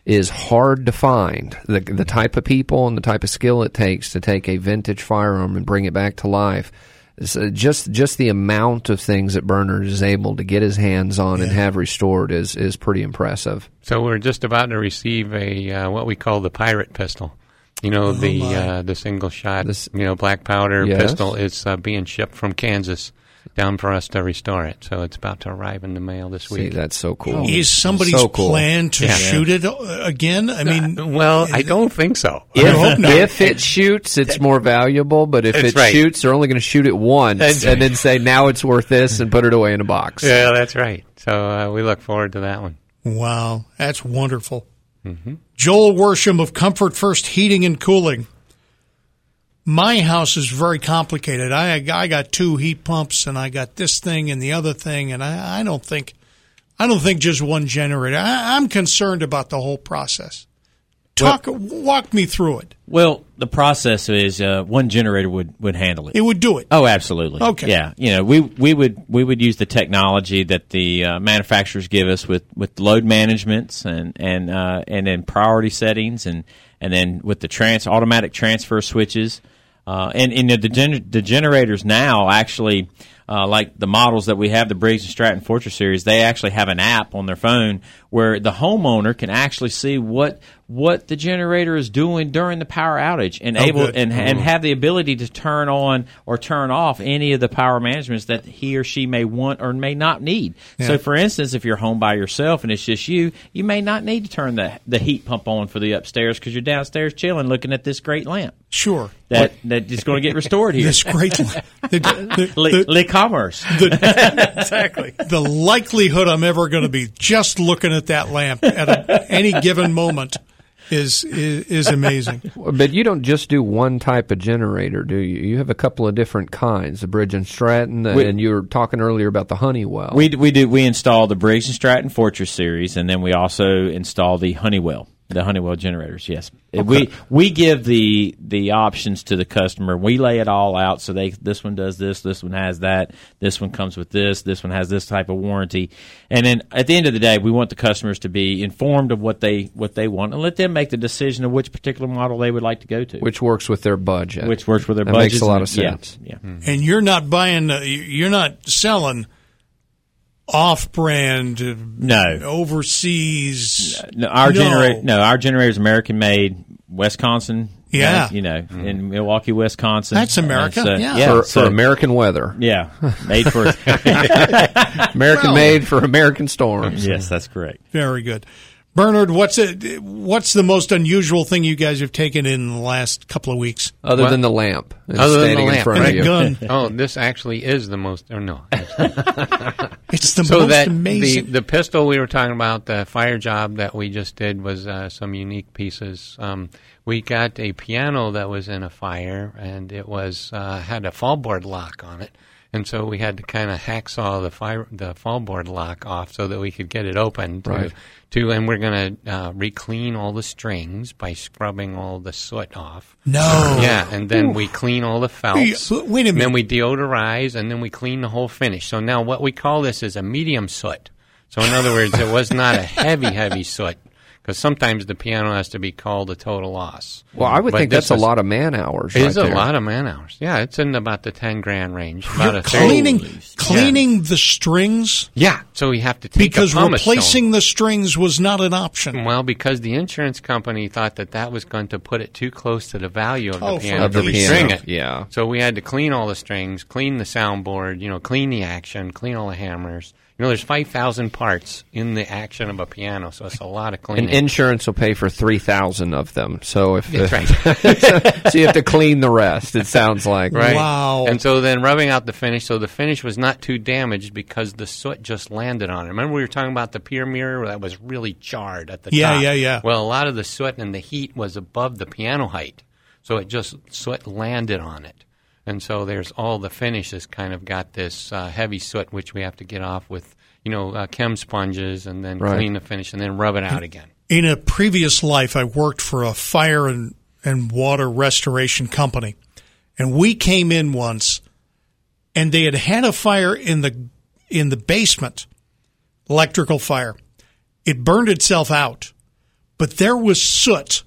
Speaker 3: is hard to find. The, the type of people and the type of skill it takes to take a vintage firearm and bring it back to life. It's, uh, just just the amount of things that Bernard is able to get his hands on and have restored is is pretty impressive.
Speaker 4: So we're just about to receive a uh, what we call the pirate pistol. You know the uh, the single shot,
Speaker 3: This-
Speaker 4: you know black powder
Speaker 3: Yes.
Speaker 4: pistol. is uh, being shipped from Kansas down for us to restore it. So it's about to arrive in the mail this
Speaker 3: See,
Speaker 4: week.
Speaker 3: that's so cool.
Speaker 2: Is somebody's
Speaker 3: So cool.
Speaker 2: plan to
Speaker 4: Yeah.
Speaker 2: shoot it uh, again? I mean,
Speaker 4: well, I don't think so.
Speaker 3: If, if it shoots, it's more valuable. But if
Speaker 4: That's
Speaker 3: it
Speaker 4: right.
Speaker 3: shoots, they're only going to shoot it once
Speaker 4: That's
Speaker 3: and
Speaker 4: right.
Speaker 3: then say, "Now it's worth this," and put it away in a box.
Speaker 4: yeah, that's right. So uh, we look forward to that one.
Speaker 2: wow, that's wonderful. Joel Worsham of Comfort First Heating and Cooling. My house is very complicated. I I got two heat pumps and I got this thing and the other thing, and I, I don't think I don't think just one generator. I, I'm concerned about the whole process. Talk, walk me through it.
Speaker 5: Well, the process is uh, one generator would, would handle it.
Speaker 2: It would do it.
Speaker 5: Oh, absolutely.
Speaker 2: Okay.
Speaker 5: Yeah, you know, we we would we would use the technology that the uh, manufacturers give us with, with load managements and and uh, and then priority settings and and then with the trans automatic transfer switches. Uh, and and the, the generators now actually, uh, like the models that we have, the Briggs and Stratton Fortress series, they actually have an app on their phone where the homeowner can actually see what what the generator is doing during the power outage and
Speaker 2: Oh,
Speaker 5: able
Speaker 2: good.
Speaker 5: and and mm-hmm. have the ability to turn on or turn off any of the power managements that he or she may want or may not need. So, for instance, if you're home by yourself and it's just you, you may not need to turn the the heat pump on for the upstairs because you're downstairs chilling, looking at this great lamp
Speaker 2: Sure.
Speaker 5: that that is going to get restored here.
Speaker 2: This great. the, the,
Speaker 5: Le,
Speaker 2: the-
Speaker 5: Le commerce.
Speaker 2: exactly. The likelihood I'm ever going to be just looking at that lamp at a, any given moment is, is is amazing.
Speaker 3: But you don't just do one type of generator, do you? You have a couple of different kinds, the Briggs and Stratton,
Speaker 5: We-
Speaker 3: and you were talking earlier about the Honeywell.
Speaker 5: We we do we install the Briggs and Stratton Fortress series, and then we also install the Honeywell, the Honeywell generators. Yes, we we give the the options to the customer. We lay it all out so they this one does this, this one has that, this one comes with this, this one has this type of warranty, and then at the end of the day, we want the customers to be informed of what they what they want and let them make the decision of which particular model they would like to go to,
Speaker 3: which works with their budget.
Speaker 5: which works with their
Speaker 3: that
Speaker 5: budget.
Speaker 3: makes a lot of sense.
Speaker 5: Yeah, yeah.
Speaker 2: And you're not buying. Uh, you're not selling off-brand, uh,
Speaker 5: No.
Speaker 2: overseas.
Speaker 5: No, our
Speaker 2: No.
Speaker 5: generator. No, our generator is American made, Wisconsin.
Speaker 2: Yeah.
Speaker 5: uh, you know, in Milwaukee, Wisconsin.
Speaker 2: That's America,
Speaker 5: so-
Speaker 2: yeah.
Speaker 5: yeah,
Speaker 3: For,
Speaker 5: so-
Speaker 3: for American weather,
Speaker 5: yeah, made for.
Speaker 3: American
Speaker 2: Well-
Speaker 3: made for American storms.
Speaker 5: yes, that's correct.
Speaker 2: Very good. Bernard, what's it? What's the most unusual thing you guys have taken in the last couple of weeks?
Speaker 3: Other
Speaker 4: Well,
Speaker 3: than the lamp, that's
Speaker 4: other than the
Speaker 3: standing in
Speaker 4: lamp,
Speaker 3: front
Speaker 2: And
Speaker 3: of
Speaker 2: a
Speaker 3: you.
Speaker 2: gun.
Speaker 4: Oh, this actually is the most. Or no.
Speaker 2: It's the
Speaker 4: so
Speaker 2: most
Speaker 4: that
Speaker 2: amazing.
Speaker 4: the the pistol we were talking about, the fire job that we just did was uh, some unique pieces. Um, we got a piano that was in a fire, and it was uh, had a fallboard lock on it, and so we had to kind of hacksaw the fire the fallboard lock off so that we could get it open. To,
Speaker 3: Right.
Speaker 4: to and we're going to uh, re-clean all the strings by scrubbing all the soot off.
Speaker 2: no.
Speaker 4: Yeah, and then we clean all the felts.
Speaker 2: Wait a
Speaker 4: And then we deodorize, and then we clean the whole finish. So now what we call this is a medium soot. So in other words, it was not a heavy, heavy soot. Because sometimes the piano has to be called a total loss.
Speaker 3: Well, I would
Speaker 4: But
Speaker 3: think
Speaker 4: this
Speaker 3: that's a lot of man hours.
Speaker 4: It
Speaker 3: right
Speaker 4: is a lot of man hours. Yeah, it's in about the ten grand range. About
Speaker 2: You're
Speaker 4: a third.
Speaker 2: cleaning cleaning the strings
Speaker 4: Yeah, so we have to take
Speaker 2: because
Speaker 4: a
Speaker 2: replacing
Speaker 4: stone.
Speaker 2: the strings was not an option.
Speaker 4: Well, because the insurance company thought that that was going to put it too close to the value of
Speaker 2: Oh,
Speaker 4: the
Speaker 2: for
Speaker 4: piano
Speaker 3: Of the
Speaker 4: to
Speaker 2: Please.
Speaker 4: restring
Speaker 3: piano,
Speaker 4: it.
Speaker 3: yeah.
Speaker 4: So we had to clean all the strings, clean the soundboard, you know, clean the action, clean all the hammers. You know, there's 5,000 parts in the action of a piano, so it's a lot of cleaning.
Speaker 3: And insurance will pay for three thousand of them. So if
Speaker 4: That's
Speaker 3: the, so you have to clean the rest. It sounds like
Speaker 4: Right.
Speaker 2: Wow.
Speaker 4: And so then rubbing out the finish, so the finish was not too damaged because the soot just landed on it. Remember we were talking about the pier mirror that was really charred at the
Speaker 2: Yeah,
Speaker 4: top?
Speaker 2: yeah, yeah.
Speaker 4: Well, a lot of the soot and the heat was above the piano height, so it just soot landed on it. And so there's all the finishes kind of got this uh, heavy soot, which we have to get off with, you know, uh, chem sponges and then
Speaker 3: Right.
Speaker 4: clean the finish and then rub it out again.
Speaker 2: In a previous life, I worked for a fire and, and water restoration company. And we came in once and they had had a fire in the in the basement, electrical fire. It burned itself out, but there was soot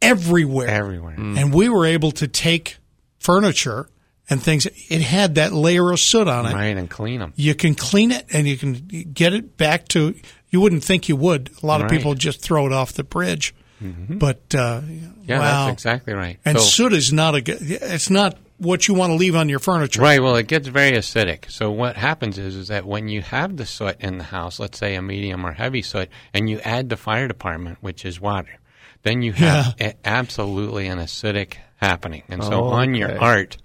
Speaker 2: everywhere.
Speaker 4: Everywhere.
Speaker 2: And we were able to take furniture and things. It had that layer of soot on it.
Speaker 4: Right, and clean them.
Speaker 2: You can clean it and you can get it back to. You wouldn't think you would. A lot of
Speaker 4: Right.
Speaker 2: people just throw it off the bridge. But uh,
Speaker 4: Yeah,
Speaker 2: wow.
Speaker 4: that's exactly right.
Speaker 2: And
Speaker 4: So-
Speaker 2: soot is not a. good It's not what you want to leave on your furniture.
Speaker 4: Right. Well, it gets very acidic. So what happens is, is that when you have the soot in the house, let's say a medium or heavy soot, and you add the fire department, which is water, then you have a- absolutely an acidic happening. And so
Speaker 3: Oh,
Speaker 4: on your art,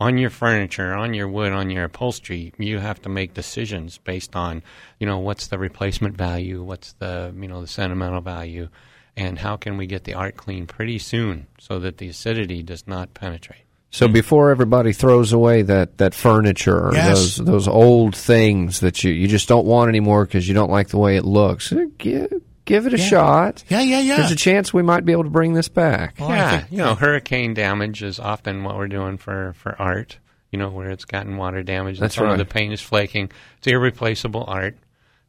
Speaker 4: on your furniture, on your wood, on your upholstery, you have to make decisions based on, you know, what's the replacement value, what's the, you know, the sentimental value. and how can we get the art clean pretty soon so that the acidity does not penetrate.
Speaker 3: So before everybody throws away that, that furniture or
Speaker 2: Yes.
Speaker 3: those those old things that you, you just don't want anymore because you don't like the way it looks, eh, give, give it a shot.
Speaker 2: Yeah, yeah, yeah.
Speaker 3: There's a chance we might be able to bring this back.
Speaker 2: Well,
Speaker 4: yeah,
Speaker 2: think-
Speaker 4: you know, hurricane damage is often what we're doing for, for art. You know, where it's gotten water damage and
Speaker 3: That's
Speaker 4: some
Speaker 3: right.
Speaker 4: of the paint is flaking. It's irreplaceable art.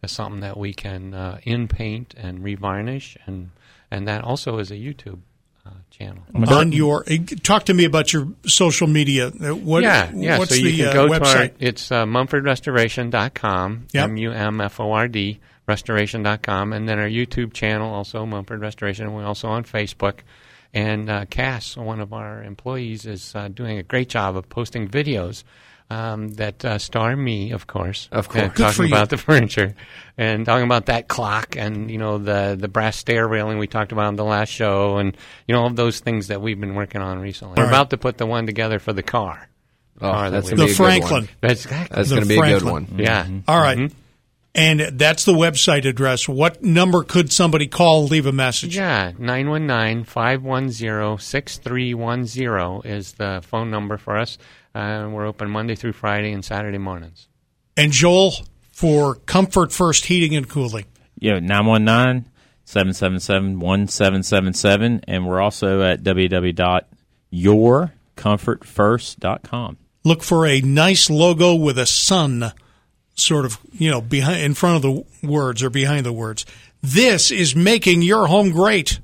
Speaker 4: It's something that we can uh, in paint and revarnish, and and that also is a YouTube uh, channel.
Speaker 2: on your eh, talk to me about your social media. Uh, What,
Speaker 4: yeah, yeah.
Speaker 2: What's
Speaker 4: so you
Speaker 2: the
Speaker 4: can
Speaker 2: uh,
Speaker 4: go to our,
Speaker 2: website?
Speaker 4: it's uh, mumfordrestoration.com,
Speaker 2: Yep.
Speaker 4: M-U-M-F-O-R-D, restoration.com, and then our YouTube channel, also Mumford Restoration. We're also on Facebook. And uh, Cass, one of our employees, is uh, doing a great job of posting videos um, that uh, star me, of course.
Speaker 3: Of course.
Speaker 2: Good for
Speaker 4: talking
Speaker 2: you.
Speaker 4: about the furniture and talking about that clock and you know the the brass stair railing we talked about on the last show and you know all of those things that we've been working on recently. We're
Speaker 2: right.
Speaker 4: about to put the one together for the car.
Speaker 3: Oh,
Speaker 4: Car that
Speaker 3: that's
Speaker 4: we-
Speaker 3: gonna
Speaker 2: The
Speaker 3: be a good
Speaker 2: Franklin.
Speaker 3: one.
Speaker 4: That's.
Speaker 3: That's
Speaker 2: The
Speaker 3: going to be a good
Speaker 2: Franklin.
Speaker 3: one.
Speaker 4: yeah.
Speaker 2: All right.
Speaker 4: Mm-hmm.
Speaker 2: And that's the website address. What number could somebody call, leave a message?
Speaker 4: Yeah, 919-510-6310 is the phone number for us. Uh, we're open Monday through Friday and Saturday mornings.
Speaker 2: And Joel, for Comfort First Heating and Cooling.
Speaker 5: Yeah, 919 777 1777. And we're also at www.yourcomfortfirst.com.
Speaker 2: Look for a nice logo with a sun sort of, you know, behind in front of the words or behind the words. This is making your home great.